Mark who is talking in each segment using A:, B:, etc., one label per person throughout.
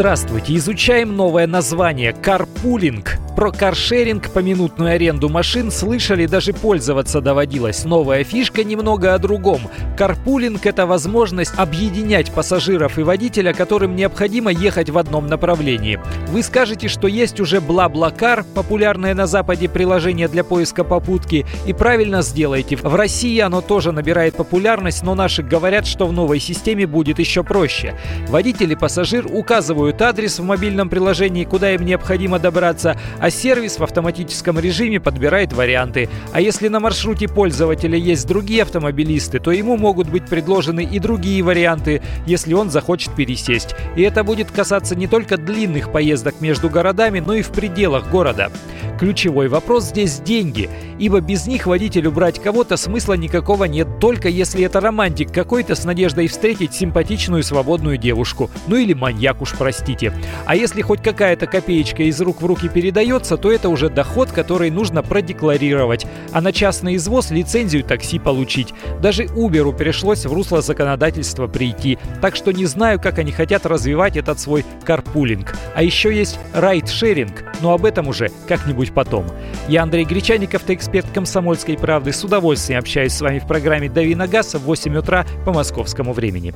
A: Здравствуйте! Изучаем новое название – карпулинг. Про каршеринг, поминутную аренду машин слышали, даже пользоваться доводилось. Новая фишка немного о другом. Карпулинг – это возможность объединять пассажиров и водителя, которым необходимо ехать в одном направлении. Вы скажете, что есть уже Бла-Блакар, популярное на Западе приложение для поиска попутки, и правильно сделаете. В России оно тоже набирает популярность, но наши говорят, что в новой системе будет еще проще. Водитель и пассажир указывают адрес в мобильном приложении, куда им необходимо добраться, а сервис в автоматическом режиме подбирает варианты. А если на маршруте пользователя есть другие автомобилисты, то ему могут быть предложены и другие варианты, если он захочет пересесть. И это будет касаться не только длинных поездок между городами, но и в пределах города. Ключевой вопрос здесь деньги, ибо без них водителю брать кого-то смысла никакого нет, только если это романтик какой-то с надеждой встретить симпатичную свободную девушку. Ну или маньяк уж, простите. А если хоть какая-то копеечка из рук в руки передается, то это уже доход, который нужно продекларировать. А на частный извоз лицензию такси получить. Даже Uber пришлось в русло законодательства прийти. Так что не знаю, как они хотят развивать этот свой карпулинг. А еще есть райд-шеринг, но об этом уже как-нибудь потом. Я Андрей Гречаников, ты эксперт «Комсомольской правды». С удовольствием общаюсь с вами в программе «Дави на газ» в 8 утра по московскому времени.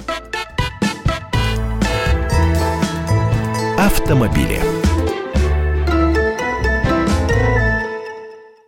B: Автомобили.